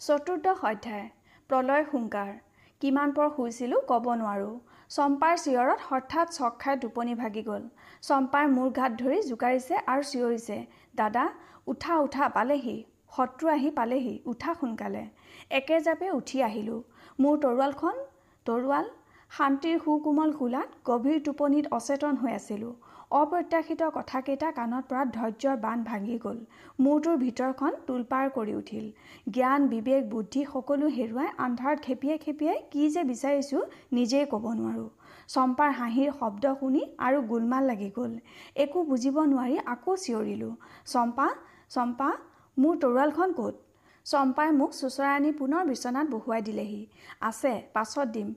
চতুৰ্দশ অধ্যায় প্ৰলয় হুংকাৰ। কিমান পৰ শুইছিলোঁ ক'ব নোৱাৰোঁ। চম্পাৰ চিঞৰত হঠাৎ চক খাই টোপনি ভাগি গ'ল। চম্পাই মোৰ গাত ধৰি জোকাৰিছে আৰু চিঞৰিছে দাদা উঠা উঠা পালেহি। শত্ৰু আহি পালেহি উঠা সোনকালে। একেজাপে উঠি আহিলোঁ। মোৰ তৰোৱালখন তৰোৱাল শান্তিৰ সুকোমল কোলাত গভীৰ টোপনিত অচেতন হৈ আছিলোঁ। অপ্ৰত্যাশিত কথাকেইটা কাণত পৰাত ধৈৰ্যৰ বান্ধ ভাঙি গ'ল। মূৰটোৰ ভিতৰখন তোলপাৰ কৰি উঠিল। জ্ঞান বিবেক বুদ্ধি সকলো হেৰুৱাই আন্ধাৰত খেপিয়াই খেপিয়াই কি যে বিচাৰিছোঁ নিজেই ক'ব নোৱাৰোঁ। চম্পাৰ হাঁহিৰ শব্দ শুনি আৰু গোলমাল লাগি গ'ল। একো বুজিব নোৱাৰি আকৌ চিঞৰিলোঁ। চম্পা চম্পা মোৰ তৰোৱালখন ক'ত? চম্পাই মোক চোচৰাই পুনৰ বিচনাত বহুৱাই দিলেহি। আছে পাছত দিম।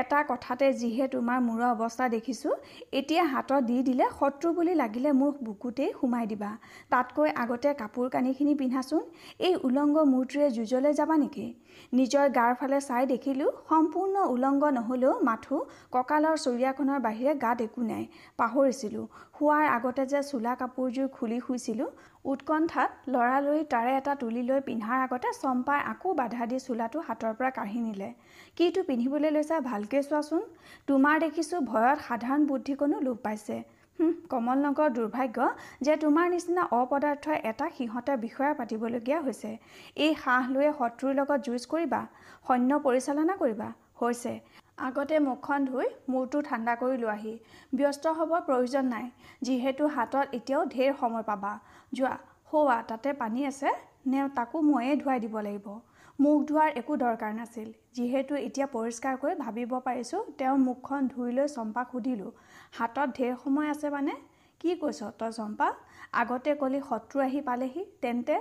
এটা কথাতে যিহে তোমাৰ মূৰৰ অৱস্থা দেখিছোঁ এতিয়া হাতত দি দিলে শত্ৰু বুলি লাগিলে মোৰ বুকুতেই সোমাই দিবা। তাতকৈ আগতে কাপোৰ কানিখিনি পিন্ধাচোন। এই উলংগ মূৰটোৰে যুঁজলৈ যাবা নেকি? নিজৰ গাৰ ফালে চাই দেখিলোঁ সম্পূৰ্ণ উলংগ নহ'লেও মাথো কঁকালৰ চৰিয়াখনৰ বাহিৰে গাত একো নাই। পাহৰিছিলোঁ। শোৱাৰ আগতে যে চোলা কাপোৰযোৰ খুলি শুইছিলোঁ উৎকণ্ঠাত লৰালৰি তাৰে এটা তুলি লৈ পিন্ধাৰ আগতে চম্পাই আকৌ বাধা দি চোলাটো হাতৰ পৰা কাঢ়ি নিলে। কিটো পিন্ধিবলৈ লৈছা ভালকৈ চোৱাচোন তোমাৰ দেখিছোঁ ভয়ত সাধাৰণ বুদ্ধিকণো লোপ পাইছে। কমল নগৰ দুৰ্ভাগ্য যে তোমাৰ নিচিনা অপদাৰ্থই এটা সিহঁতে বিষয়া পাতিবলগীয়া হৈছে। এই সাহ লৈয়ে শত্ৰুৰ লগত যুঁজ কৰিবা সৈন্য পৰিচালনা কৰিবা হৈছে। আগতে মুখখন ধুই মূৰটো ঠাণ্ডা কৰি লোৱাহি। ব্যস্ত হ'বৰ প্ৰয়োজন নাই যিহেতু হাতত এতিয়াও ঢেৰ সময় পাবা। যোৱা সৌৱা তাতে পানী আছে নে তাকো ময়ে ধুৱাই দিব লাগিব। মুখ ধোৱাৰ একো দৰকাৰ নাছিল যিহেতু এতিয়া পৰিষ্কাৰকৈ ভাবিব পাৰিছোঁ তেওঁৰ মুখখন ধুই লৈ চম্পাক সুধিলোঁ হাতত ঢেৰ সময় আছে মানে? কি কৈছ তই চম্পা? আগতে ক'লি শত্ৰু আহি পালেহি তেন্তে?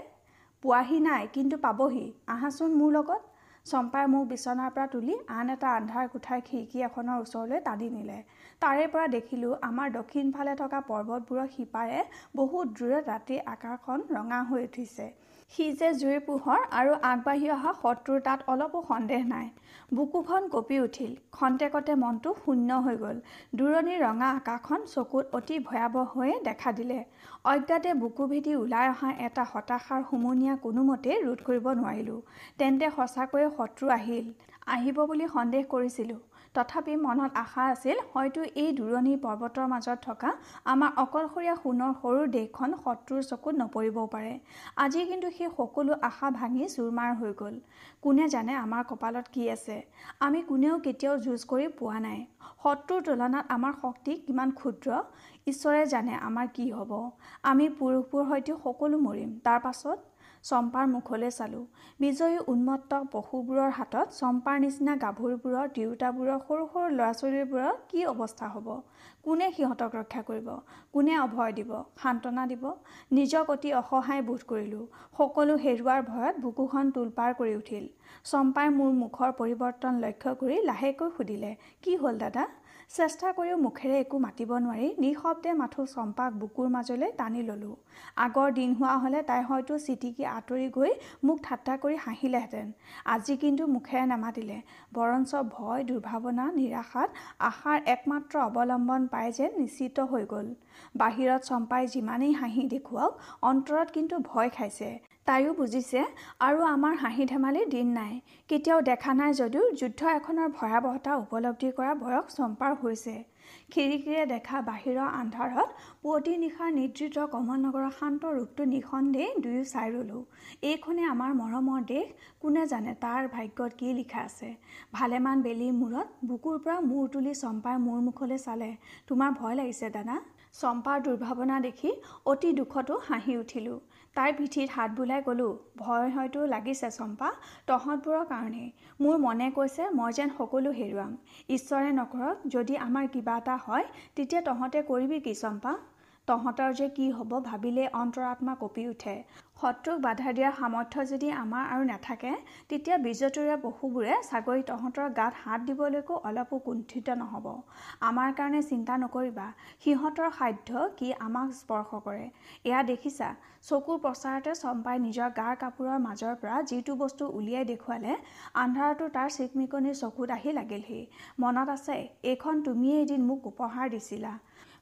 পোৱাহি নাই কিন্তু পাবহি। আহাচোন মোৰ লগত। চম্পাই মোক বিচনাৰ পৰা তুলি আন এটা আন্ধাৰ কোঠাৰ খিৰিকী এখনৰ ওচৰলৈ টানি নিলে। তাৰে পৰা দেখিলোঁ আমাৰ দক্ষিণ ফালে থকা পৰ্বতবোৰৰ সিপাৰে বহুত দূৰত ৰাতিৰ আকাশখন ৰঙা হৈ উঠিছে। সি যে জুইৰ পোহৰ আৰু আগবাঢ়ি অহা শত্ৰুৰ তাত অলপো সন্দেহ নাই। বুকুখন কঁপি উঠিল। খন্তেকতে মনটো শূন্য হৈ গ'ল। দূৰণিৰ ৰঙা আকাশখন চকুত অতি ভয়াৱহ হৈয়ে দেখা দিলে। অজ্ঞাতে বুকু ভেদি ওলাই অহা এটা হতাশাৰ হুমুনীয়া কোনোমতেই ৰোধ কৰিব নোৱাৰিলোঁ। তেন্তে সঁচাকৈয়ে শত্ৰু আহিল। আহিব বুলি সন্দেহ কৰিছিলোঁ। তথাপি মনত আশা আছিল হয়তো এই দূৰণিৰ পৰ্বতৰ মাজত থকা আমাৰ অকলশৰীয়া সোণৰ সৰু দেশখন শত্ৰুৰ চকুত নপৰিবও পাৰে। আজি কিন্তু সেই সকলো আশা ভাঙি চুৰমাৰ হৈ গ'ল। কোনে জানে আমাৰ কপালত কি আছে? আমি কোনেও কেতিয়াও যুঁজ কৰি পোৱা নাই। শত্ৰুৰ তুলনাত আমাৰ শক্তি কিমান ক্ষুদ্ৰ? ঈশ্বৰে জানে আমাৰ কি হ'ব। আমি পুৰুষবোৰ হয়তো সকলো মৰিম। তাৰ পাছত চম্পাৰ মুখলৈ চালোঁ। বিজয়ী উন্মত্ত পশুবোৰৰ হাতত চম্পাৰ নিচিনা গাভৰুবোৰৰ তিৰোতাবোৰৰ সৰু সৰু ল'ৰা ছোৱালীবোৰৰ কি অৱস্থা হ'ব? কোনে সিহঁতক ৰক্ষা কৰিব? কোনে অভয় দিব? সান্তনা দিব? নিজক অতি অসহায় বোধ কৰিলোঁ। সকলো হেৰুৱাৰ ভয়ত বুকুখন তোলপাৰ কৰি উঠিল। চম্পাই মোৰ মুখৰ পৰিৱৰ্তন লক্ষ্য কৰি লাহেকৈ সুধিলে কি হ'ল দাদা? চেষ্টা কৰিও মুখেৰে একো মাতিব নোৱাৰি নিঃশব্দে মাথো চম্পাক বুকুৰ মাজলৈ টানি ল'লোঁ। আগৰ দিন হোৱা হ'লে তাই হয়তো চিটিকি আঁতৰি গৈ মোক ঠাট্টা কৰি হাঁহিলেহেঁতেন। আজি কিন্তু মুখেৰে নামাতিলে। বৰঞ্চ ভয় দুৰ্ভাৱনা নিৰাশাত আশাৰ একমাত্ৰ অৱলম্বন পাই যেন নিশ্চিত হৈ গ'ল। বাহিৰত চম্পাই যিমানেই হাঁহি দেখুৱাওক অন্তৰত কিন্তু ভয় খাইছে। তাইও বুজিছে আৰু আমাৰ হাঁহি ধেমালিৰ দিন নাই। কেতিয়াও দেখা নাই যদিও যুদ্ধ এখনৰ ভয়াৱহতা উপলব্ধি কৰা বয়স চম্পাৰ হৈছে। খিৰিকীৰে দেখা বাহিৰৰ আন্ধাৰত পুৱতি নিশাৰ নিদ্ৰিত কমলনগৰৰ শান্ত ৰূপটো নিঃসন্দেহে দুয়ো চাই ৰ'লোঁ। এইখনে আমাৰ মৰমৰ দেশ কোনে জানে তাৰ ভাগ্যত কি লিখা আছে? ভালেমান বেলিৰ মূৰত বুকুৰ পৰা মূৰ তুলি চম্পাই মোৰ মুখলৈ চালে তোমাৰ ভয় লাগিছে দাদা? চম্পাৰ দুৰ্ভাৱনা দেখি অতি দুখতো হাঁহি উঠিলোঁ। তাইৰ পিঠিত হাত বোলাই ক'লোঁ ভয় হয়তো লাগিছে চম্পা তহঁতবোৰৰ কাৰণেই। মোৰ মনে কৈছে মই যেন সকলো হেৰুৱাম। ঈশ্বৰে নকৰক যদি আমাৰ কিবা এটা হয় তেতিয়া তহঁতে কৰিবি কি চম্পা? তহঁতৰ যে কি হ'ব ভাবিলে অন্তৰাত্মা কঁপি উঠে। শত্ৰুক বাধা দিয়াৰ সামৰ্থ্য যদি আমাৰ আৰু নাথাকে তেতিয়া বীজতৰীয়া পশুবোৰে চাগৰি তহঁতৰ গাত হাত দিবলৈকো অলপো কুণ্ঠিত নহ'ব। আমাৰ কাৰণে চিন্তা নকৰিবা। সিহঁতৰ সাধ্য কি আমাক স্পৰ্শ কৰে। এয়া দেখিছা চকুৰ প্ৰচাৰতে চম্পাই নিজৰ গাৰ কাপোৰৰ মাজৰ পৰা যিটো বস্তু উলিয়াই দেখুৱালে আন্ধাৰতো তাৰ চিকমিকনিৰ চকুত আহি লাগিলহি। মনত আছে এইখন তুমিয়ে এদিন মোক উপহাৰ দিছিলা।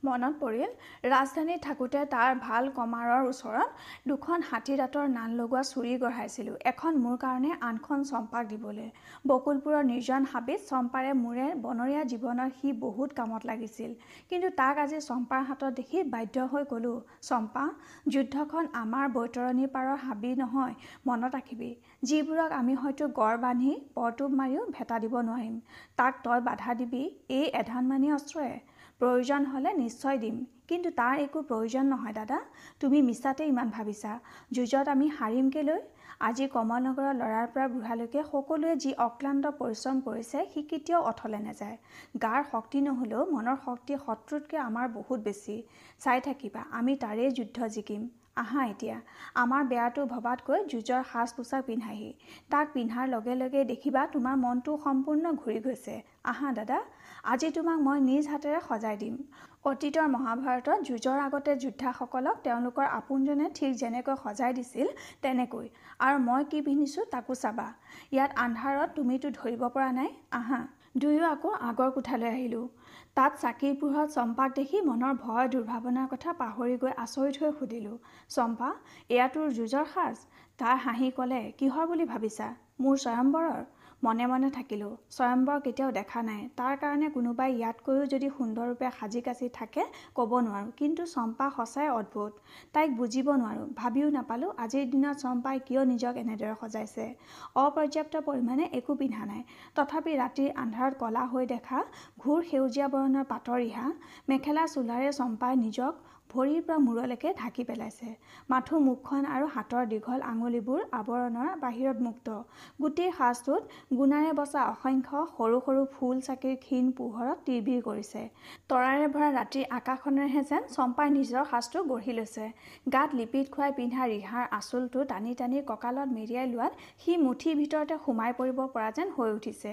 মনত পৰিল। ৰাজধানীত থাকোঁতে তাৰ ভাল কমাৰৰ ওচৰত দুখন হাতী দাঁতৰ নাল লগোৱা চুৰি গঢ়াইছিলোঁ। এখন মোৰ কাৰণে আনখন চম্পাক দিবলৈ। বকুলপুৰৰ নিৰ্জন হাবিত চম্পাৰে মোৰে বনৰীয়া জীৱনত সি বহুত কামত লাগিছিল। কিন্তু তাক আজি চম্পাৰ হাতত দেখি বাধ্য হৈ ক'লোঁ চম্পা যুদ্ধখন আমাৰ বৈতৰণি পাৰৰ হাবি নহয় মনত ৰাখিবি। যিবোৰক আমি হয়তো গড় বান্ধি পৰটোপ মাৰিও ভেটা দিব নোৱাৰিম। তাক তই বাধা দিবি এই এধানমানি অস্ত্ৰৰে প্ৰয়োজন হ'লে নিশ্চয় দিম। কিন্তু তাৰ একো প্ৰয়োজন নহয় দাদা। তুমি মিছাতে ইমান ভাবিছা। যুঁজত আমি হাৰিম কেলৈ আজি কমলনগৰৰ ল'ৰাৰ পৰা বুঢ়ালৈকে সকলোৱে যি অক্লান্ত পৰিশ্ৰম কৰিছে সি কেতিয়াও অথলে নাযায়। গাৰ শক্তি নহ'লেও মনৰ শক্তি শত্ৰুতকৈ আমাৰ বহুত বেছি। চাই থাকিবা আমি তাৰেই যুদ্ধ জিকিম। আহা এতিয়া আমাৰ বেয়াটো ভবাতকৈ যুঁজৰ সাজ পোছাক পিন্ধাহি। তাক পিন্ধাৰ লগে লগে দেখিবা তোমাৰ মনটো সম্পূৰ্ণ ঘূৰি গৈছে। আহা দাদা আজি তোমাক মই নিজ হাতেৰে সজাই দিম। অতীতৰ মহাভাৰতত যুঁজৰ আগতে যোদ্ধাসকলক তেওঁলোকৰ আপোনজনে ঠিক যেনেকৈ সজাই দিছিল তেনেকৈ। আৰু মই কি পিন্ধিছোঁ তাকো চাবা। ইয়াত আন্ধাৰত তুমিতো ধৰিব পৰা নাই। আহা। দুয়ো আকৌ আগৰ কোঠালৈ আহিলোঁ। তাত চাকিৰ পোহৰত চম্পাক দেখি মনৰ ভয় দুৰ্ভাৱনাৰ কথা পাহৰি গৈ আচৰিত হৈ সুধিলোঁ চম্পা এয়া তোৰ যুঁজৰ সাজ? তাই হাঁহি ক'লে কিহৰ বুলি ভাবিছা? মোৰ স্বয়ম্বৰৰ? মনে মনে থাকিলোঁ। স্বয়ম্বৰ কেতিয়াও দেখা নাই। তাৰ কাৰণে কোনোবাই ইয়াতকৈও যদি সুন্দৰৰূপে সাজি কাচি থাকে ক'ব নোৱাৰোঁ। কিন্তু চম্পা সঁচাই অদ্ভুত। তাইক বুজিব নোৱাৰোঁ। ভাবিও নাপালোঁ আজিৰ দিনত চম্পাই কিয় নিজক এনেদৰে সজাইছে। অপৰ্যাপ্ত পৰিমাণে একো পিন্ধা নাই। তথাপি ৰাতিৰ আন্ধাৰত কলা হৈ দেখা ঘূৰ সেউজীয়া বৰণৰ পাতৰ ৰিহা মেখেলা চোলাৰে চম্পাই নিজক ভৰিৰ পৰা মূৰলৈকে ঢাকি পেলাইছে। মাথো মুখখন আৰু হাতৰ দীঘল আঙুলিবোৰ আৱৰণৰ বাহিৰত মুক্ত। গোটেই সাজটোত গুণাৰে বচা অসংখ্য সৰু সৰু ফুল চাকিৰ ক্ষীণ পোহৰত তিৰবিৰ কৰিছে। তৰাৰে ভৰা ৰাতিৰ আকাশখনেৰেহে যেন চম্পাই নিজৰ সাজটো গঢ়ি লৈছে। গাত লিপিত খুৱাই পিন্ধা ৰিহাৰ আঁচলটো টানি টানি কঁকালত মেৰিয়াই লোৱাত সি মুঠিৰ ভিতৰতে সোমাই পৰিব পৰা যেন হৈ উঠিছে।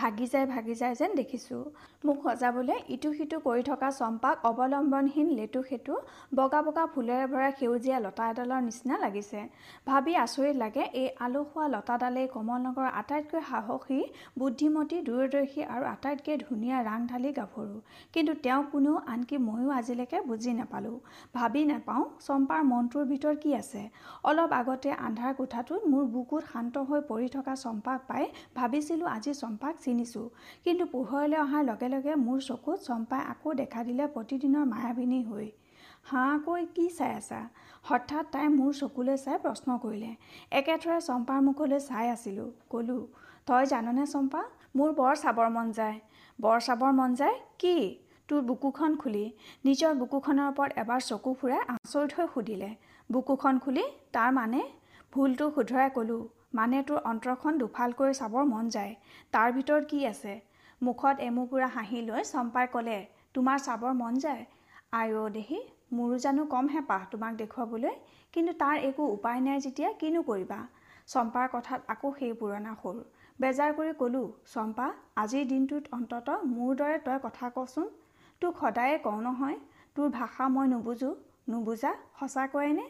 ভাগি যায় ভাগি যায় যেন দেখিছোঁ। মোক সজাবলৈ ইটো সিটো কৰি থকা চম্পাক অৱলম্বনহীন লেটু সেতু বগা বগা ফুলেৰে ভৰা সেউজীয়া লতা এডালৰ নিচিনা লাগিছে। ভাবি আচৰিত লাগে এই আলসুৱা লতাডালেই কমলনগৰৰ আটাইতকৈ সাহসী বুদ্ধিমতী দূৰদৰ্শী আৰু আটাইতকৈ ধুনীয়া ৰাংঢালী গাভৰু। কিন্তু তেওঁ কোনেও আনকি ময়ো আজিলৈকে বুজি নাপালোঁ। ভাবি নাপাওঁ চম্পাৰ মনটোৰ ভিতৰত কি আছে? অলপ আগতে আন্ধাৰ কোঠাটোত মোৰ বুকুত শান্ত হৈ পৰি থকা চম্পাক পাই ভাবিছিলোঁ আজি চম্পাক চিনিছোঁ। কিন্তু পোহৰলৈ অহাৰ লগে লগে মোৰ চকুত চম্পাই আকৌ দেখা দিলে প্ৰতিদিনৰ মায়াবিনী হৈ হাঁহকৈ কি চাই আছা? হঠাৎ তাই মোৰ চকুলৈ চাই প্ৰশ্ন কৰিলে। একেথৰে চম্পাৰ মুখলৈ চাই আছিলোঁ। ক'লোঁ তই জাননে চম্পা? মোৰ বৰ চাবৰ মন যায়। বৰ চাবৰ মন যায়? কি? তোৰ বুকুখন খুলি। নিজৰ বুকুখনৰ ওপৰত এবাৰ চকু ফুৰাই আচৰিত হৈ সুধিলে। বুকুখন খুলি? তাৰ মানে? ভুলটো শুধৰাই ক'লোঁ মানে তোৰ অন্তৰখন দুফাল কৰি চাবৰ মন যায়। তাৰ ভিতৰত কি আছে? মুখত এমুকুৰা হাঁহি লৈ চম্পাই ক'লে তোমাৰ চাবৰ মন যায়? আই অ' দেহি। মোৰো জানো কম হেঁপাহ তোমাক দেখুৱাবলৈ কিন্তু তাৰ একো উপায় নাই যেতিয়া কিনো কৰিবা? চম্পাৰ কথাত আকৌ সেই পুৰণা সুৰ বেজাৰ কৰি ক'লোঁ চম্পা আজিৰ দিনটোত অন্তত মোৰ দৰে তই কথা কচোন। তোক সদায়ে কওঁ নহয় তোৰ ভাষা মই নুবুজো। নুবুজা সঁচাকৈয়েনে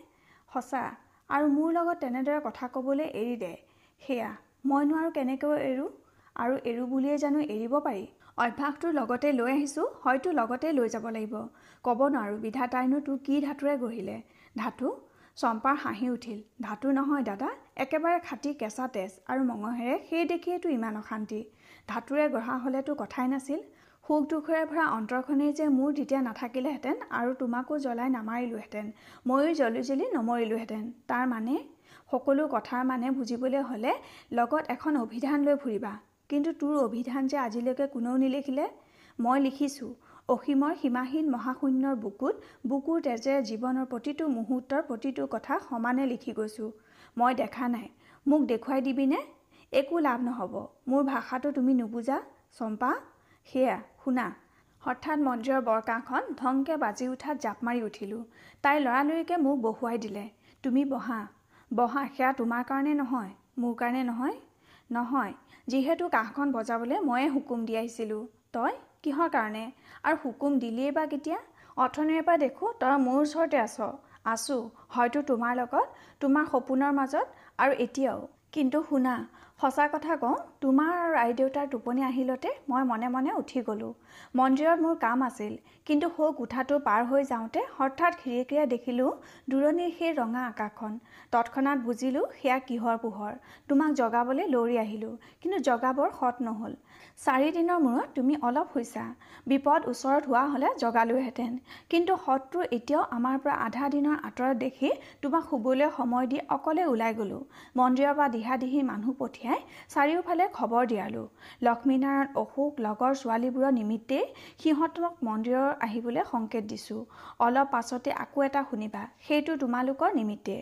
সঁচা আৰু মোৰ লগত তেনেদৰে কথা ক'বলৈ এৰি দে। সেয়া মই নোৱাৰো কেনেকৈ এৰোঁ? আৰু এৰোঁ বুলিয়েই জানো এৰিব পাৰি? অভ্যাসটোৰ লগতে লৈ আহিছোঁ হয়তো লগতে লৈ যাব লাগিব। ক'ব নোৱাৰোঁ বিধাতাইনো তোৰ কি ধাতুৰে গঢ়িলে? ধাতু? চম্পাৰ হাঁহি উঠিল। ধাতু নহয় দাদা একেবাৰে খাটি কেঁচা তেজ আৰু মঙহেৰে সেই দেখিয়েতো ইমান অশান্তি। ধাতুৰে গঢ়া হ'লেতো কথাই নাছিল। সুখ দুখেৰে ভৰা অন্তৰখনেই যে মোৰ তেতিয়া নাথাকিলেহেঁতেন আৰু তোমাকো জ্বলাই নামাৰিলোহেঁতেন। ময়ো জ্বলি জ্বলি নমৰিলোহেঁতেন। তাৰ মানে? সকলো কথাৰ মানে বুজিবলৈ হ'লে লগত এখন অভিধান লৈ ফুৰিবা। কিন্তু তোৰ অভিধান যে আজিলৈকে কোনেও নিলিখিলে? মই লিখিছোঁ অসীমৰ সীমাহীন মহাশূন্যৰ বুকুত বুকুৰ তেজেৰে জীৱনৰ প্ৰতিটো মুহূৰ্তৰ প্ৰতিটো কথা সমানে লিখি গৈছোঁ। মই দেখা নাই মোক দেখুৱাই দিবিনে? একো লাভ নহ'ব মোৰ ভাষাটো তুমি নুবুজা। চম্পা সেয়া শুনা। হঠাৎ মন্দিৰৰ বৰকাখন ধংকে বাজি উঠাত জাপ মাৰি উঠিলোঁ। তাই লৰালৰিকৈ মোক বহুৱাই দিলে তুমি বহা বহা সেয়া তোমাৰ কাৰণে নহয় মোৰ কাৰণে নহয়? নহয় যিহেতু কাঁহখন বজাবলৈ ময়ে হুকুম দি আহিছিলোঁ। তই? কিহৰ কাৰণে? আৰু হুকুম দিলিয়েই বা কেতিয়া? অথনিৰে পৰা দেখোঁ তই মোৰ ওচৰতে আছ। আছোঁ হয়তো তোমাৰ লগত তোমাৰ সপোনৰ মাজত আৰু এতিয়াও। কিন্তু শুনা সঁচা কথা কওঁ তোমাৰ আৰু আই দেউতাৰ টোপনি আহিলতে মই মনে মনে উঠি গ'লোঁ। মন্দিৰত মোৰ কাম আছিল কিন্তু সৌ কোঠাটো পাৰ হৈ যাওঁতে হঠাৎ খিৰিকীৰে দেখিলোঁ দূৰণিৰ সেই ৰঙা আকাশখন। তৎক্ষণাত বুজিলোঁ সেয়া কিহৰ পোহৰ তোমাক জগাবলৈ লৰি আহিলোঁ কিন্তু জগাবৰ সৎ নহ'ল। চাৰিদিনৰ মূৰত তুমি অলপ শুইছা বিপদ ওচৰত হোৱা হ'লে জগালোহেঁতেন কিন্তু শত্ৰু এতিয়াও আমাৰ পৰা আধা দিনৰ আঁতৰত দেখি তোমাক শুবলৈ সময় দি অকলে ওলাই গ'লোঁ। মন্দিৰৰ পৰা দিহা দিহি মানুহ পঠিয়াই চাৰিওফালে খবৰ দিয়ালোঁ। লক্ষ্মীনাৰায়ণ অশোক লগৰ ছোৱালীবোৰৰ নিমিত্তেই সিহঁতক মন্দিৰৰ আহিবলৈ সংকেত দিছোঁ। অলপ পাছতে আকৌ এটা শুনিবা সেইটো তোমালোকৰ নিমিত্তে।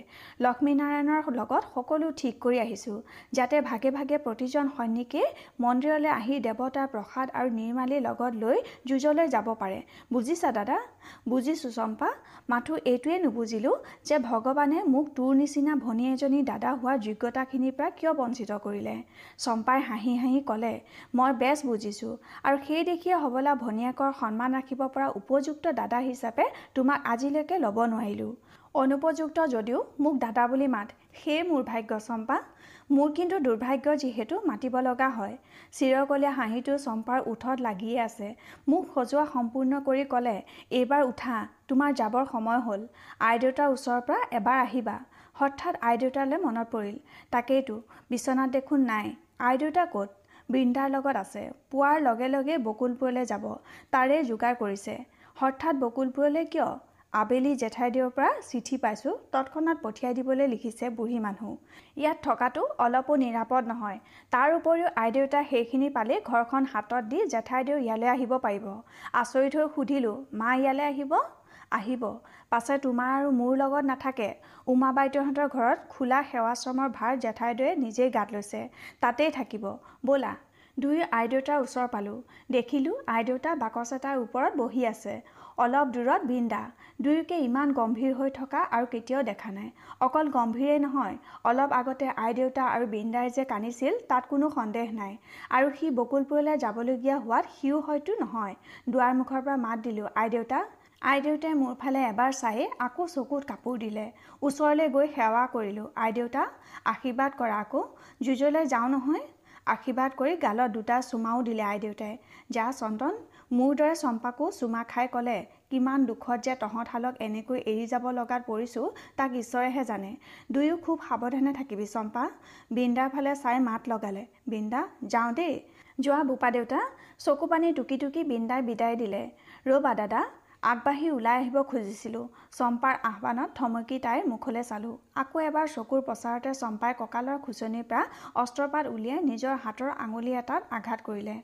লক্ষ্মীনাৰায়ণৰ লগত সকলো ঠিক কৰি আহিছোঁ যাতে ভাগে ভাগে প্ৰতিজন সৈনিকেই মন্দিৰলৈ আহি দেৱতাৰ প্ৰসাদ আৰু নিৰ্মালীৰ লগত লৈ যুঁজলৈ যাব পাৰে। বুজিছা দাদা? বুজিছোঁ চম্পা। মাথো এইটোৱে নুবুজিলোঁ যে ভগৱানে মোক তোৰ নিচিনা ভনী এজনী দাদা হোৱাৰ যোগ্যতাখিনিৰ পৰা কিয় বঞ্চিত কৰিলে। চম্পাই হাঁহি হাঁহি ক'লে মই বেছ বুজিছোঁ আৰু সেই দেখিয়ে হ'বলা ভনীয়েকৰ সন্মান ৰাখিব পৰা উপযুক্ত দাদা হিচাপে তোমাক আজিলৈকে ল'ব নোৱাৰিলোঁ। অনুপযুক্ত যদিও মোক দাদা বুলি মাত সেয়ে মোৰ ভাগ্য চম্পা। মোৰ কিন্তু দুৰ্ভাগ্য যিহেতু মাতিব লগা হয়। চিৰকলীয়া হাঁহিটো চম্পাৰ ওঠত লাগিয়ে আছে। মোক সজোৱা সম্পূৰ্ণ কৰি ক'লে এইবাৰ উঠা তোমাৰ যাবৰ সময় হ'ল। আই দেউতাৰ ওচৰৰ পৰা এবাৰ আহিবা। হঠাৎ আই দেউতালৈ মনত পৰিল তাকেইতো বিচনাত দেখোন নাই। আই দেউতা ক'ত? বৃন্দাৰ লগত আছে। পুৱাৰ লগে লগে বকুলপুৰলৈ যাব। তাৰে যোগাৰ কৰিছে। হঠাৎ বকুলপুৰলৈ কিয়? আবেলি জেঠাইদেউৰ পৰা চিঠি পাইছোঁ। তৎক্ষণাত পঠিয়াই দিবলৈ লিখিছে বুঢ়ী মানুহ। ইয়াত থকাটো অলপো নিৰাপদ নহয়। তাৰ উপৰিও আই দেউতাই সেইখিনি পালেই ঘৰখন হাতত দি জেঠাইদেউ ইয়ালৈ আহিব পাৰিব। আচৰিত হৈ সুধিলোঁ মা ইয়ালৈ আহিব? আহিব। পাছে তোমাৰ আৰু মোৰ লগত নাথাকে। উমা বাইদেউহঁতৰ ঘৰত খোলা সেৱাশ্ৰমৰ ভাৰ জেঠাইদেৱে নিজেই গাত লৈছে। তাতেই থাকিব। ব'লা দুয়ো আই দেউতাৰ ওচৰ পালোঁ। দেখিলোঁ আই দেউতা বাকচ এটাৰ ওপৰত বহি আছে। অলপ দূৰত বৃন্দা। দুয়োকে ইমান গম্ভীৰ হৈ থকা আৰু কেতিয়াও দেখা নাই। অকল গম্ভীৰেই নহয় অলপ আগতে আই দেউতা আৰু বৃন্দাই যে কান্দিছিল তাত কোনো সন্দেহ নাই। আৰু সি বকুলপুৰলৈ যাবলগীয়া হোৱাত সিও হয়তো নহয়। দুৱাৰমুখৰ পৰা মাত দিলোঁ আই দেউতা আই দেউতাই মোৰ ফালে এবাৰ চায়ে আকৌ চকুত কাপোৰ দিলে। ওচৰলৈ গৈ সেৱা কৰিলোঁ। আই দেউতা আশীৰ্বাদ কৰা আকৌ। যুঁজলৈ যাওঁ নহয়। আশীৰ্বাদ কৰি গালত দুটা চুমাও দিলে আই দেউতাই। যা চন্দন মোৰ দৰে চম্পাকো চুমা খাই ক'লে কিমান দুখত যে তহঁতহালক এনেকৈ এৰি যাব লগাত পৰিছোঁ তাক ঈশ্বৰেহে জানে। দুয়ো খুব সাৱধানে থাকিবি চম্পা। বৃন্দাৰ ফালে চাই মাত লগালে। বৃন্দা যাওঁ দেই। যোৱা বোপা দেউতা চকু পানী টুকি টুকি বৃন্দাই বিদায় দিলে। ৰ'বা দাদা আগবাঢ়ি ওলাই আহিব খুজিছিলোঁ। চম্পাৰ আহ্বানত থমকি তাইৰ মুখলৈ চালোঁ। আকৌ এবাৰ চকুৰ প্ৰচাৰতে চম্পাই কঁকালৰ খুচনিৰ পৰা অস্ত্ৰপাত উলিয়াই নিজৰ হাতৰ আঙুলি এটাত আঘাত কৰিলে।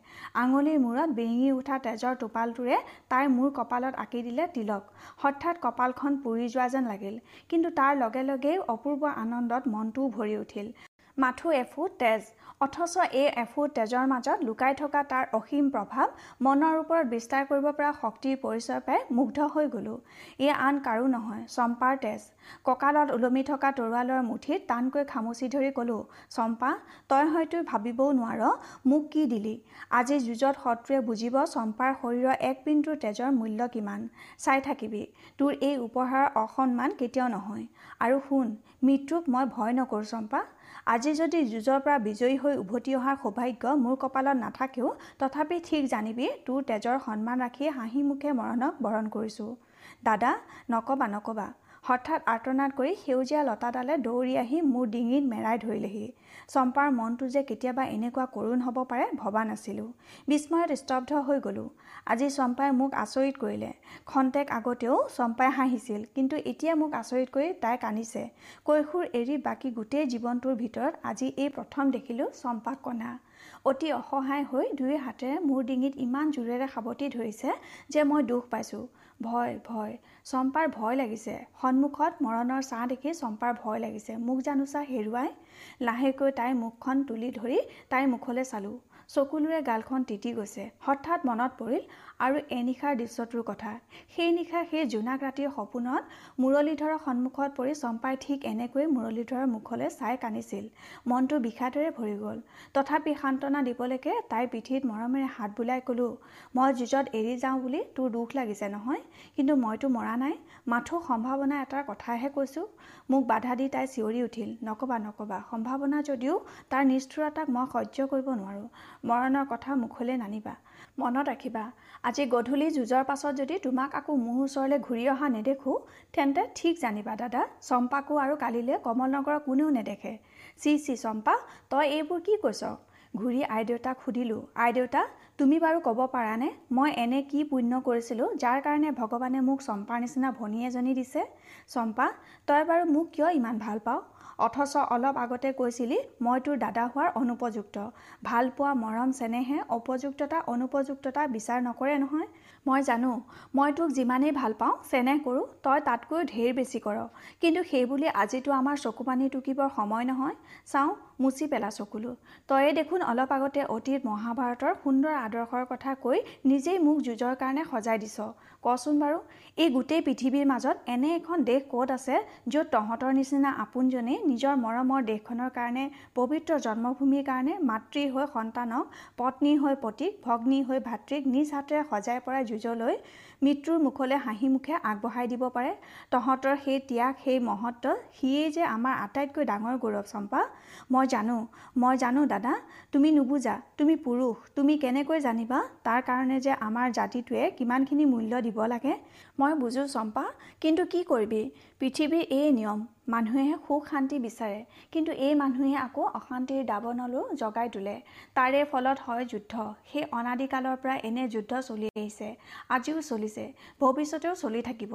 আঙুলিৰ মূৰত বিৰিঙি উঠা তেজৰ টোপালটোৰে তাইৰ মূৰ কপালত আঁকি দিলে তিলক। হঠাৎ কপালখন পুৰি যোৱা যেন লাগিল। কিন্তু তাৰ লগে লগেই অপূৰ্ব আনন্দত মনটোও ভৰি উঠিল। মাথো এফুট তেজ। অথচ এই এফুট তেজৰ মাজত লুকাই থকা তাৰ অসীম প্ৰভাৱ মনৰ ওপৰত বিস্তাৰ কৰিব পৰা শক্তিৰ পৰিচয় পাই মুগ্ধ হৈ গ'লোঁ। এয়া আন কাৰো নহয় চম্পাৰ তেজ। কঁকালত ওলমি থকা তৰোৱালৰ মুঠিত টানকৈ খামুচি ধৰি ক'লোঁ চম্পা তই হয়তো ভাবিবও নোৱাৰ মোক কি দিলি? আজি যুঁজত শত্ৰুৱে বুজিব চম্পাৰ শৰীৰৰ এক পিনটোৰ তেজৰ মূল্য কিমান। চাই থাকিবি তোৰ এই উপহাৰৰ অসন্মান কেতিয়াও নহয়। আৰু শুন মৃত্যুক মই ভয় নকৰোঁ চম্পা। আজি যদি যুঁজৰ পৰা বিজয়ী হৈ উভতি অহাৰ সৌভাগ্য মোৰ কপালত নাথাকেও তথাপি ঠিক জানিবি তোৰ তেজৰ সন্মান ৰাখি হাঁহি মুখে মৰণক বৰণ কৰিছোঁ। দাদা নকবা নকবা। হঠাৎ আৰ্তনাদ কৰি সেউজীয়া লতাডালে দৌৰি আহি মোৰ ডিঙিত মেৰাই ধৰিলেহি। চম্পাৰ মনটো যে কেতিয়াবা এনেকুৱা কৰুণ হ'ব পাৰে ভবা নাছিলোঁ। বিস্ময়ত স্তব্ধ হৈ গ'লোঁ। আজি চম্পাই মোক আচৰিত কৰিলে। খন্তেক আগতেও চম্পাই হাঁহিছিল কিন্তু এতিয়া মোক আচৰিত কৰি তাই কান্দিছে। কৈশোৰ এৰি বাকী গোটেই জীৱনটোৰ ভিতৰত আজি এই প্ৰথম দেখিলোঁ চম্পাক কণা। অতি অসহায় হৈ দুই হাতেৰে মোৰ ডিঙিত ইমান জোৰেৰে সাৱটি ধৰিছে যে মই দুখ পাইছোঁ। ভয় ভয়। চম্পাৰ ভয় লাগিছে। সন্মুখত মৰণৰ ছাঁ দেখি চম্পাৰ ভয় লাগিছে। মোক জানোচা হেৰুৱাই লাহেকৈ তাইৰ মুখখন তুলি ধৰি তাইৰ মুখলৈ চালোঁ। চকুলোৰে গালখন তিতি গৈছে। হঠাৎ মনত পৰিল আৰু এনিশাৰ দৃশ্যটোৰ কথা। সেই নিশা সেই জোনাক ৰাতিৰ সপোনত মুৰলীধৰৰ সন্মুখত পৰি চম্পাই ঠিক এনেকৈ মুৰলীধৰৰ মুখলৈ চাই কান্দিছিল। মনটো বিষাদেৰে ভৰি গ'ল। তথাপি সান্তনা দিবলৈকে তাইৰ পিঠিত মৰমেৰে হাত বোলাই ক'লোঁ মই যুঁজত এৰি যাওঁ বুলি তোৰ দুখ লাগিছে নহয় কিন্তু মইতো মৰা নাই। মাথো সম্ভাৱনা এটাৰ কথাহে কৈছোঁ। মোক বাধা দি তাই চিঞৰি উঠিল নকবা নকবা সম্ভাৱনা যদিও তাৰ নিষ্ঠুৰতাক মই সহ্য কৰিব নোৱাৰোঁ। মৰণৰ কথা মুখলৈ নানিবা। মনত ৰাখিবা। আজি গধূলি যুঁজৰ পাছত যদি তোমাক আকৌ মোৰ ওচৰলৈ ঘূৰি অহা নেদেখোঁ তেন্তে ঠিক জানিবা দাদা চম্পাকো আৰু কালিলৈ কমল নগৰৰ কোনেও নেদেখে। চি চি চম্পা তই এইবোৰ কি কৈছ? ঘূৰি আইদেউতাক সুধিলোঁ আইদেউতা তুমি বাৰু ক'ব পাৰানে মই এনে কি পুণ্য কৰিছিলোঁ যাৰ কাৰণে ভগৱানে মোক চম্পাৰ নিচিনা ভনী এজনী দিছে? চম্পা তই বাৰু মোক কিয় ইমান ভাল পাওঁ অথচ অলপ আগতে কৈছিলি মই তোৰ দাদা হোৱাৰ অনুপযুক্ত। ভাল পোৱা মৰম চেনেহে উপযুক্ততা অনুপযুক্ততা বিচাৰ নকৰে নহয়। মই জানো মই তোক যিমানেই ভাল পাওঁ চেনেহ কৰোঁ তই তাতকৈ ঢেৰ বেছি কৰ। কিন্তু সেইবুলি আজিতো আমাৰ চকুপানী টুকিবৰ সময় নহয়। চাওঁ মুচি পেলা চকুলো তয়ে দেখোন অলপ আগতে অতীত মহাভাৰতৰ সুন্দৰ আদৰ্শৰ কথা কৈ নিজেই মোক যুঁজৰ কাৰণে সজাই দিছ। কচোন বাৰু এই গোটেই পৃথিৱীৰ মাজত এনে এখন দেশ ক'ত আছে য'ত তহঁতৰ নিচিনা আপোনজনে নিজৰ মৰমৰ দেশখনৰ কাৰণে পবিত্ৰ জন্মভূমিৰ কাৰণে মাতৃ হৈ সন্তানক পত্নী হৈ পতিক ভগ্নী হৈ ভাতৃক নিজ হাতেৰে সজাই পৰাই যুঁজলৈ মৃত্যুৰ মুখলৈ হাঁহি মুখে আগবঢ়াই দিব পাৰে। তহঁতৰ সেই ত্যাগ সেই মহত্ব সিয়েই যে আমাৰ আটাইতকৈ ডাঙৰ গৌৰৱ চম্পা। মই জানো মই জানো দাদা তুমি নুবুজা তুমি পুৰুষ তুমি কেনেকৈ জানিবা? তাৰ কাৰণে যে আমাৰ জাতিটোৱে কিমানখিনি মূল্য দিব লাগে। মই বুজোঁ চম্পা কিন্তু কি কৰিবি? পৃথিৱীৰ এই নিয়ম মানুহে সুখ শান্তি বিচাৰে কিন্তু এই মানুহে আকৌ অশান্তিৰ দাবনলৈও জগাই তোলে। তাৰে ফলত হয় যুদ্ধ। সেই অনাদিকালৰ পৰা এনে যুদ্ধ চলি আহিছে আজিও চলিছে ভৱিষ্যতেও চলি থাকিব।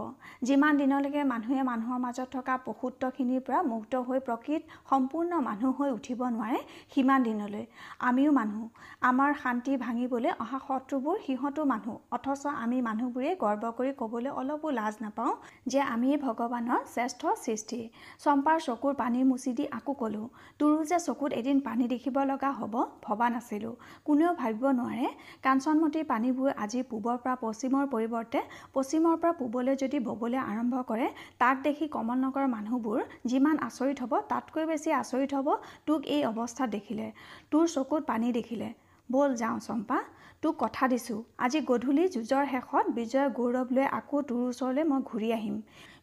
যিমান দিনলৈকে মানুহে মানুহৰ মাজত থকা পশুত্বখিনিৰ পৰা মুক্ত হৈ প্ৰকৃত সম্পূৰ্ণ মানুহ হৈ উঠিব নোৱাৰে সিমান দিনলৈ। আমিও মানুহ। আমাৰ শান্তি ভাঙিবলৈ অহা শত্ৰুবোৰ সিহঁতো মানুহ অথচ আমি মানুহবোৰে গৰ্ব কৰি ক'বলৈ অলপো লাজ নাপাওঁ যে আমি ভগৱানৰ শ্ৰেষ্ঠ সৃষ্টি। চম্পাৰ চকুৰ পানী মুচি দি আকৌ ক'লোঁ তোৰো যে চকুত এদিন পানী দেখিব লগা হ'ব ভবা নাছিলোঁ। কোনেও ভাবিব নোৱাৰে কাঞ্চনমতীৰ পানীবোৰ আজি পূবৰ পৰা পশ্চিমৰ পৰিৱৰ্তে পশ্চিমৰ পৰা পূবলৈ যদি ববলৈ আৰম্ভ কৰে তাক দেখি কমল নগৰৰ মানুহবোৰ যিমান আচৰিত হ'ব তাতকৈ বেছি আচৰিত হ'ব তোক এই অৱস্থাত দেখিলে। তোৰ চকুত পানী দেখিলে। ব'ল যাওঁ চম্পা। তোক কথা দিছোঁ। আজি গধূলি যুঁজৰ শেষত বিজয়ৰ গৌৰৱ লৈ আকৌ তোৰ ওচৰলৈ মই ঘূৰি আহিম।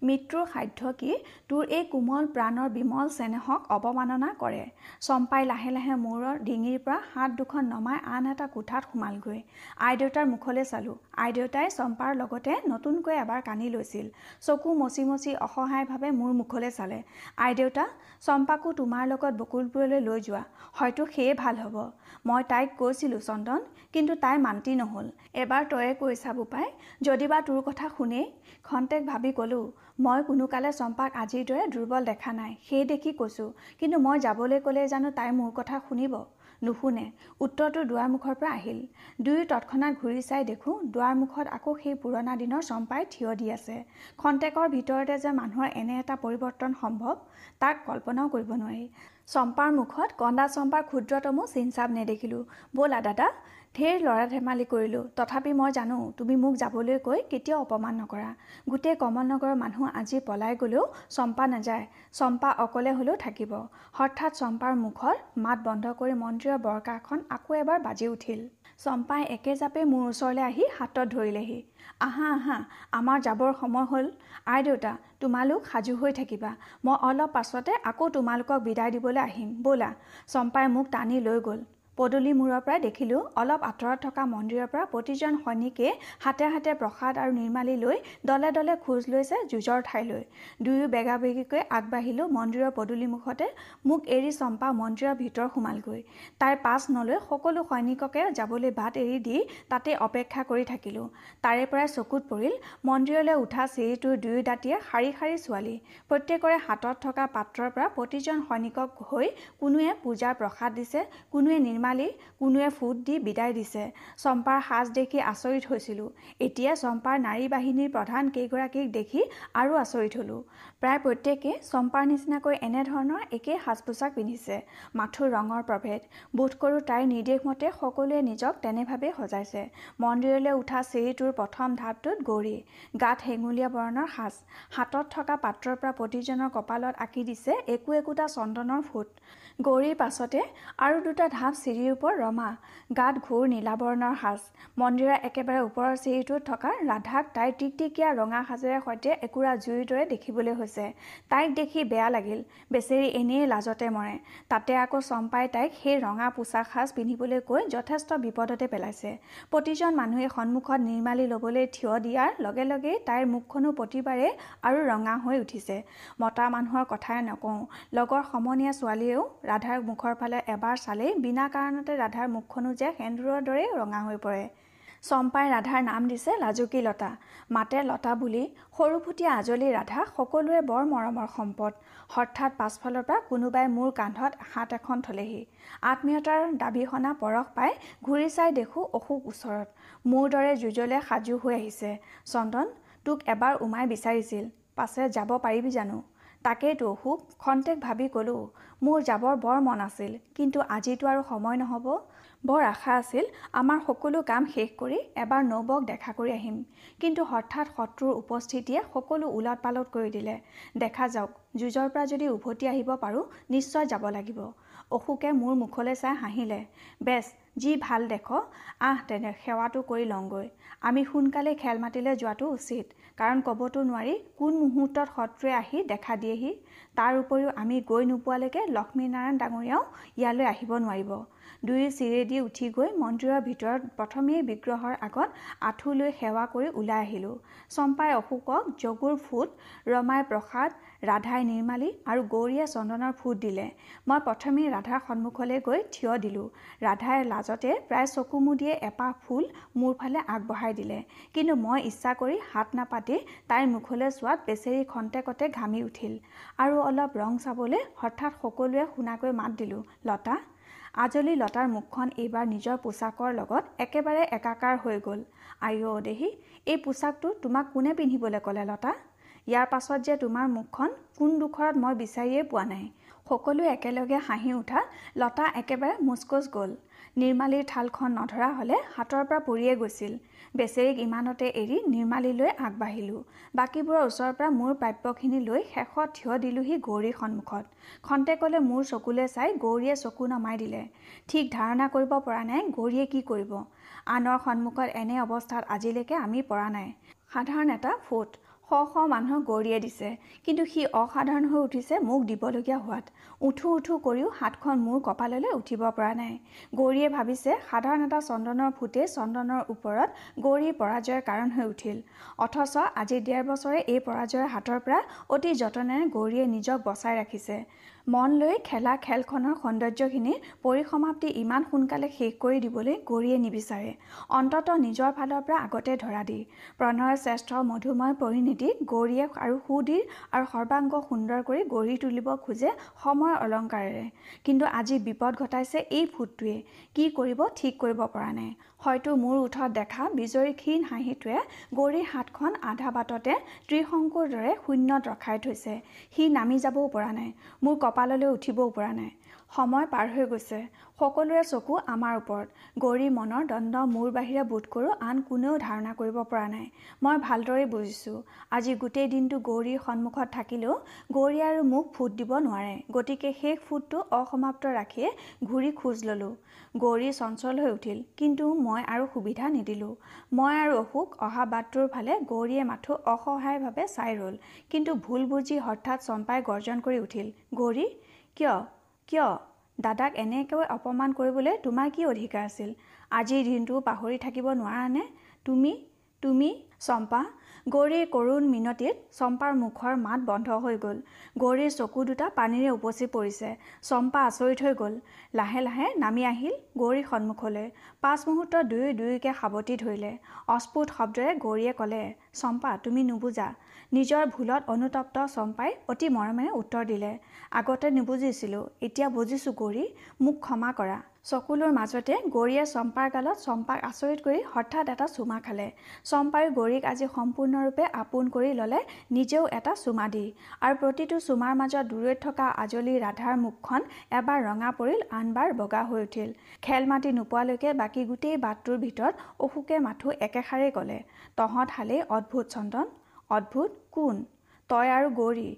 মৃত্যুৰ সাধ্য কি? তোৰ এই কোমল প্ৰাণৰ বিমল চেনেহক অৱমাননা কৰে। চম্পাই লাহে লাহে মূৰৰ ডিঙিৰ পৰা হাত দুখন নমাই আন এটা কোঠাত সোমালগৈ। আইদেউতাৰ মুখলৈ চালোঁ। আইদেউতাই চম্পাৰ লগতে নতুনকৈ এবাৰ কান্দি লৈছিল। চকু মচি মচি অসহায়ভাৱে মোৰ মুখলৈ চালে। আইদেউতা চম্পাকো তোমাৰ লগত বকুলপুৰলৈ লৈ যোৱা। হয়তো সেয়ে ভাল হ'ব। মই তাইক কৈছিলোঁ চন্দন কিন্তু তাই মান্তি নহ'ল। এবাৰ তয়ে কৈছা বোপাই যদিবা তোৰ কথা শুনেই খন্তেক ভাবি ক'লোঁ মই কোনোকালে চম্পাক আজিৰ দৰে দুৰ্বল দেখা নাই। সেই দেখি কৈছোঁ কিন্তু মই যাবলৈ ক'লে জানো তাই মোৰ কথা শুনিব? নুশুনে। উত্তৰটো দুৱাৰমুখৰ পৰা আহিল। দুয়ো তৎক্ষণাত ঘূৰি চাই দেখোঁ দুৱাৰমুখত আকৌ সেই পুৰণা দিনৰ চম্পাই থিয় দি আছে। খন্তেকৰ ভিতৰতে যে মানুহৰ এনে এটা পৰিৱৰ্তন সম্ভৱ তাক কল্পনাও কৰিব নোৱাৰি। চম্পাৰ মুখত কন্দা চম্পাৰ ক্ষুদ্ৰতমো চিনচাপ নেদেখিলোঁ। ব'লা দাদা ঢেৰ ল'ৰা ধেমালি কৰিলোঁ। তথাপি মই জানো তুমি মোক যাবলৈ কৈ কেতিয়াও অপমান নকৰা। গোটেই কমলনগৰৰ মানুহ আজি পলাই গ'লেও চম্পা নাযায়। চম্পা অকলে হ'লেও থাকিব। হঠাৎ চম্পাৰ মুখৰ মাত বন্ধ কৰি মন্দিৰৰ বৰকাখন আকৌ এবাৰ বাজি উঠিল। চম্পাই একে জাপে মোৰ ওচৰলৈ আহি হাতত ধৰিলেহি। আহা আহা আমাৰ যাবৰ সময় হ'ল। আই দেউতা তোমালোক সাজু হৈ থাকিবা। মই অলপ পাছতে আকৌ তোমালোকক বিদায় দিবলৈ আহিম। ব'লা। চম্পাই মোক টানি লৈ গ'ল। পদূলি মূৰৰ পৰাই দেখিলোঁ অলপ আঁতৰত থকা মন্দিৰৰ পৰা প্ৰতিজন সৈনিকে হাতে হাতে প্ৰসাদ আৰু নিৰ্মালি লৈ দলে দলে খোজ লৈছে যুঁজৰ ঠাইলৈ। দুয়ো বেগা বেগিকৈ আগবাঢ়িলোঁ মন্দিৰৰ পদূলি মুখতে। মোক এৰি চম্পা মন্দিৰৰ ভিতৰ সোমালগৈ। তাইৰ পাছ নলৈ সকলো সৈনিককে যাবলৈ বাট এৰি দি তাতে অপেক্ষা কৰি থাকিলোঁ। তাৰে পৰাই চকুত পৰিল মন্দিৰলৈ উঠা চিৰিটোৰ দুয়ো দাঁতিয়ে শাৰী শাৰী ছোৱালী। প্ৰত্যেকৰে হাতত থকা পাত্ৰৰ পৰা প্ৰতিজন সৈনিকক হৈ কোনোৱে পূজাৰ প্ৰসাদ দিছে কোনোৱে নিৰ্মালি নিৰ্মালী কোনোৱে ফুট দি বিদায় দিছে। চম্পাৰ সাজ দেখি আচৰিত হৈছিলোঁ। এতিয়া চম্পাৰ নাৰী বাহিনীৰ প্ৰধান কেইগৰাকীক দেখি আৰু আচৰিত হ'লোঁ। প্ৰায় প্ৰত্যেকেই চম্পাৰ নিচিনাকৈ এনেধৰণৰ একেই সাজ পোছাক পিন্ধিছে মাথোৰ ৰঙৰ প্ৰভেদ। বোধ কৰোঁ তাইৰ নিৰ্দেশমতে সকলোৱে নিজক তেনেভাৱেই সজাইছে। মন্দিৰলৈ উঠা চিৰিটোৰ প্ৰথম ধাপটোত গৌৰী। গাত হেঙুলীয়া বৰণৰ সাজ। হাতত থকা পাত্ৰৰ পৰা প্ৰতিজনৰ কপালত আঁকি দিছে একো একোটা চন্দনৰ ফুট। গৌৰীৰ পাছতে আৰু দুটা ঢাপ চিৰিৰ ওপৰত ৰমা। গাত ঘূৰ নীলাবৰণৰ সাজ। মন্দিৰৰ একেবাৰে ওপৰৰ চিৰিটোত থকা ৰাধাক তাইৰ টিকটিকীয়া ৰঙা সাজেৰে সৈতে একুৰা জুইৰ দৰে দেখিবলৈ হৈছে। তাইক দেখি বেয়া লাগিল। বেচেৰি এনেই লাজতে মৰে। তাতে আকৌ চম্পাই তাইক সেই ৰঙা পোচাক সাজ পিন্ধিবলৈ কৈ যথেষ্ট বিপদতে পেলাইছে। প্ৰতিজন মানুহে সন্মুখত নিৰ্মালি ল'বলৈ থিয় দিয়াৰ লগে লগেই তাইৰ মুখখনো প্ৰতিবাৰে আৰু ৰঙা হৈ উঠিছে। মতা মানুহৰ কথাই নকওঁ। লগৰ সমনীয়া ছোৱালীয়েও ৰাধাৰ মুখৰ ফালে এবাৰ চালেই বিনা কাৰণতে ৰাধাৰ মুখখনো যে সেন্দুৰৰ দৰেই ৰঙা হৈ পৰে। চম্পাই ৰাধাৰ নাম দিছে লাজুকী লতা। মাতে লতা বুলি সৰুফুটীয়া আজলি ৰাধা সকলোৰে বৰ মৰমৰ সম্পদ। হঠাৎ পাছফালৰ পৰা কোনোবাই মোৰ কান্ধত হাত এখন থলেহি। আত্মীয়তাৰ দাবী পৰশ পাই ঘূৰি চাই দেখোঁ অসুখ ওচৰত। মোৰ দৰে যুঁজলে সাজু হৈ আহিছে। চন্দন তোক এবাৰ উমাই বিচাৰিছিল। পাছে যাব পাৰিবি জানো? তাকেইতো অসুখ খন্তেক ভাবি ক'লোঁ। মোৰ যাবৰ বৰ মন আছিল কিন্তু আজিতো আৰু সময় নহ'ব। বৰ আশা আছিল আমাৰ সকলো কাম শেষ কৰি এবাৰ নবক দেখা কৰি আহিম। কিন্তু হঠাৎ শত্ৰুৰ উপস্থিতিয়ে সকলো ওলট পালট কৰি দিলে। দেখা যাওক যুঁজৰ পৰা যদি উভতি আহিব পাৰোঁ নিশ্চয় যাব লাগিব। অশোকে মোৰ মুখলৈ চাই হাঁহিলে। বেছ যি ভাল দেখ আহ তেনে সেৱাটো কৰি লওঁগৈ। আমি সোনকালে খেল মাতিলৈ যোৱাটো উচিত কাৰণ ক'বতো নোৱাৰি কোন মুহূৰ্তত শত্ৰুৱে আহি দেখা দিয়েহি। তাৰ উপৰিও আমি গৈ নোপোৱালৈকে লক্ষ্মীনাৰায়ণ ডাঙৰীয়াও ইয়ালৈ আহিব নোৱাৰিব। দুই চিৰেদি উঠি গৈ মন্দিৰৰ ভিতৰত প্ৰথমেই বিগ্ৰহৰ আগত আঁঠু লৈ সেৱা কৰি ওলাই আহিলোঁ। চম্পাই অশোকক জগুৰ ফুট ৰমাই প্ৰসাদ ৰাধাই নিৰ্মালী আৰু গৌৰীয়ে চন্দনৰ ফুট দিলে। মই প্ৰথমেই ৰাধাৰ সন্মুখলৈ গৈ থিয় দিলোঁ। ৰাধাই লাজতে প্ৰায় চকু মুদিয়ে এপাহ ফুল মোৰ ফালে আগবঢ়াই দিলে। কিন্তু মই ইচ্ছা কৰি হাত নাপাতি তাইৰ মুখলৈ চোৱাত বেচেৰি খন্তেকতে ঘামি উঠিল আৰু অলপ ৰং চাবলৈ হঠাৎ সকলোৱে শুনাকৈ মাত দিলোঁ লতা আজলি লতাৰ মুখখন এইবাৰ নিজৰ পোচাকৰ লগত একেবাৰে একাকাৰ হৈ গ'ল। আইঅ' দেহি এই পোচাকটো তোমাক কোনে পিন্ধিবলৈ ক'লে লতা? ইয়াৰ পাছত যে তোমাৰ মুখখন কোন ডোখৰত মই বিচাৰিয়েই পোৱা নাই। সকলোৱে একেলগে হাঁহি উঠা লতা একেবাৰে মুচকোচ গ'ল। নিৰ্মালীৰ থালখন নধৰা হ'লে হাতৰ পৰা পৰিয়ে গৈছিল। বেচেৰিক ইমানতে এৰি নিৰ্মালীলৈ আগবাঢ়িলোঁ। বাকীবোৰৰ ওচৰৰ পৰা মোৰ প্ৰাপ্যখিনি লৈ শেষত থিয় দিলোঁহি গৌৰীৰ সন্মুখত। খন্তেকলে মোৰ চকুলৈ চাই গৌৰীয়ে চকু নমাই দিলে। ঠিক ধাৰণা কৰিব পৰা নাই গৌৰীয়ে কি কৰিব। আনৰ সন্মুখত এনে অৱস্থাত আজিলৈকে আমি পৰা নাই। সাধাৰণ এটা ফুট। শ শ মানুহক গৌৰীয়ে দিছে। কিন্তু সি অসাধাৰণ হৈ উঠিছে মোক দিবলগীয়া হোৱাত। উঠো উঠো কৰিও হাতখন মোৰ কপাললৈ উঠিব পৰা নাই। গৌৰীয়ে ভাবিছে সাধাৰণ এটা চন্দনৰ ফুটেই চন্দনৰ ওপৰত গৌৰীৰ পৰাজয়ৰ কাৰণ হৈ উঠিল। অথচ আজি ডেৰ বছৰে এই পৰাজয়ৰ হাতৰ পৰা অতি যতনেৰে গৌৰীয়ে নিজক বচাই ৰাখিছে। মন লৈ খেলা খেলখনৰ সৌন্দৰ্যখিনি পৰিসমাপ্তি ইমান সোনকালে শেষ কৰি দিবলৈ গৌৰীয়ে নিবিচাৰে। অন্ততঃ নিজৰ ফালৰ পৰা আগতে ধৰা দি। প্ৰণয়ৰ শ্ৰেষ্ঠ মধুময় পৰিণীতিক গৌৰীয়ে আৰু সুদীৰ আৰু সৰ্বাংগ সুন্দৰ কৰি গঢ়ি তুলিব খোজে সময়ৰ অলংকাৰেৰে। কিন্তু আজি বিপদ ঘটাইছে এই ফুটটোৱে কি কৰিব ঠিক কৰিব পৰা নাই। হয়তো মোৰ ওঠত দেখা বিজয়ী ক্ষীণ হাঁহিটোৱে গৌৰীৰ হাতখন আধা বাটতে ত্ৰিশংকুৰ দৰে শূন্যত ৰখাই থৈছে। সি নামি যাবও পৰা নাই মোৰ কপাললৈ উঠিবও পৰা নাই। সময় পাৰ হৈ গৈছে সকলোৰে চকু আমাৰ ওপৰত। গৌৰী মনৰ দণ্ড মোৰ বাহিৰে বোধ কৰোঁ আন কোনেও ধাৰণা কৰিব পৰা নাই। মই ভালদৰে বুজিছোঁ আজি গোটেই দিনটো গৌৰীৰ সন্মুখত থাকিলেও গৌৰী আৰু মোক ফুট দিব নোৱাৰে গতিকে সেই ফুটটো অসমাপ্ত ৰাখিয়ে ঘূৰি খোজ ল'লোঁ। গৌৰী চঞ্চল হৈ উঠিল। কিন্তু মই আৰু সুবিধা নিদিলোঁ। মই আৰু অশোক অহা বাটটোৰ ফালে গৌৰীয়ে মাথো অসহায়ভাৱে চাই ৰ'ল। কিন্তু ভুল বুজি হঠাৎ চম্পাই গৰ্জন কৰি উঠিল গৌৰী কিয়? কিয়? দাদাক এনেকৈ অপমান কৰিবলৈ তোমাৰ কি অধিকাৰ আছিল? আজিৰ দিনটো পাহৰি থাকিব নোৱাৰানে? তুমি তুমি চম্পা গৌৰীৰ কৰুণ মিনতিত চম্পাৰ মুখৰ মাত বন্ধ হৈ গ'ল। গৌৰীৰ চকু দুটা পানীৰে উপচি পৰিছে। চম্পা আচৰিত হৈ গ'ল। লাহে লাহে নামি আহিল গৌৰীৰ সন্মুখলৈ। পাঁচ মুহূৰ্তত দুয়ো দুয়োকে সাৱটি ধৰিলে। অস্ফুট শব্দৰে গৌৰীয়ে ক'লে চম্পা তুমি নুবুজা। নিজৰ ভুলত অনুতপ্ত চম্পাই অতি মৰমেৰে উত্তৰ দিলে। আগতে নুবুজিছিলোঁ এতিয়া বুজিছোঁ গৌৰী মোক ক্ষমা কৰা। চকুলোৰ মাজতে গৌৰীয়ে চম্পাৰ গালত চম্পাক আচৰিত কৰি হঠাৎ এটা চুমা খালে। চম্পাই গৌৰীক আজি সম্পূৰ্ণৰূপে আপোন কৰি ল'লে নিজেও এটা চুমা দি। আৰু প্ৰতিটো চুমাৰ মাজত দূৰৈত থকা আজলি ৰাধাৰ মুখখন এবাৰ ৰঙা পৰিল আনবাৰ বগা হৈ উঠিল। খেল মাতি নোপোৱালৈকে বাকী গোটেই বাটটোৰ ভিতৰত অশোকে মাথো একেষাৰেই ক'লে তহঁত হালেই অদ্ভুত চন্দন। অদ্ভুত কোন তই আৰু গৌৰী।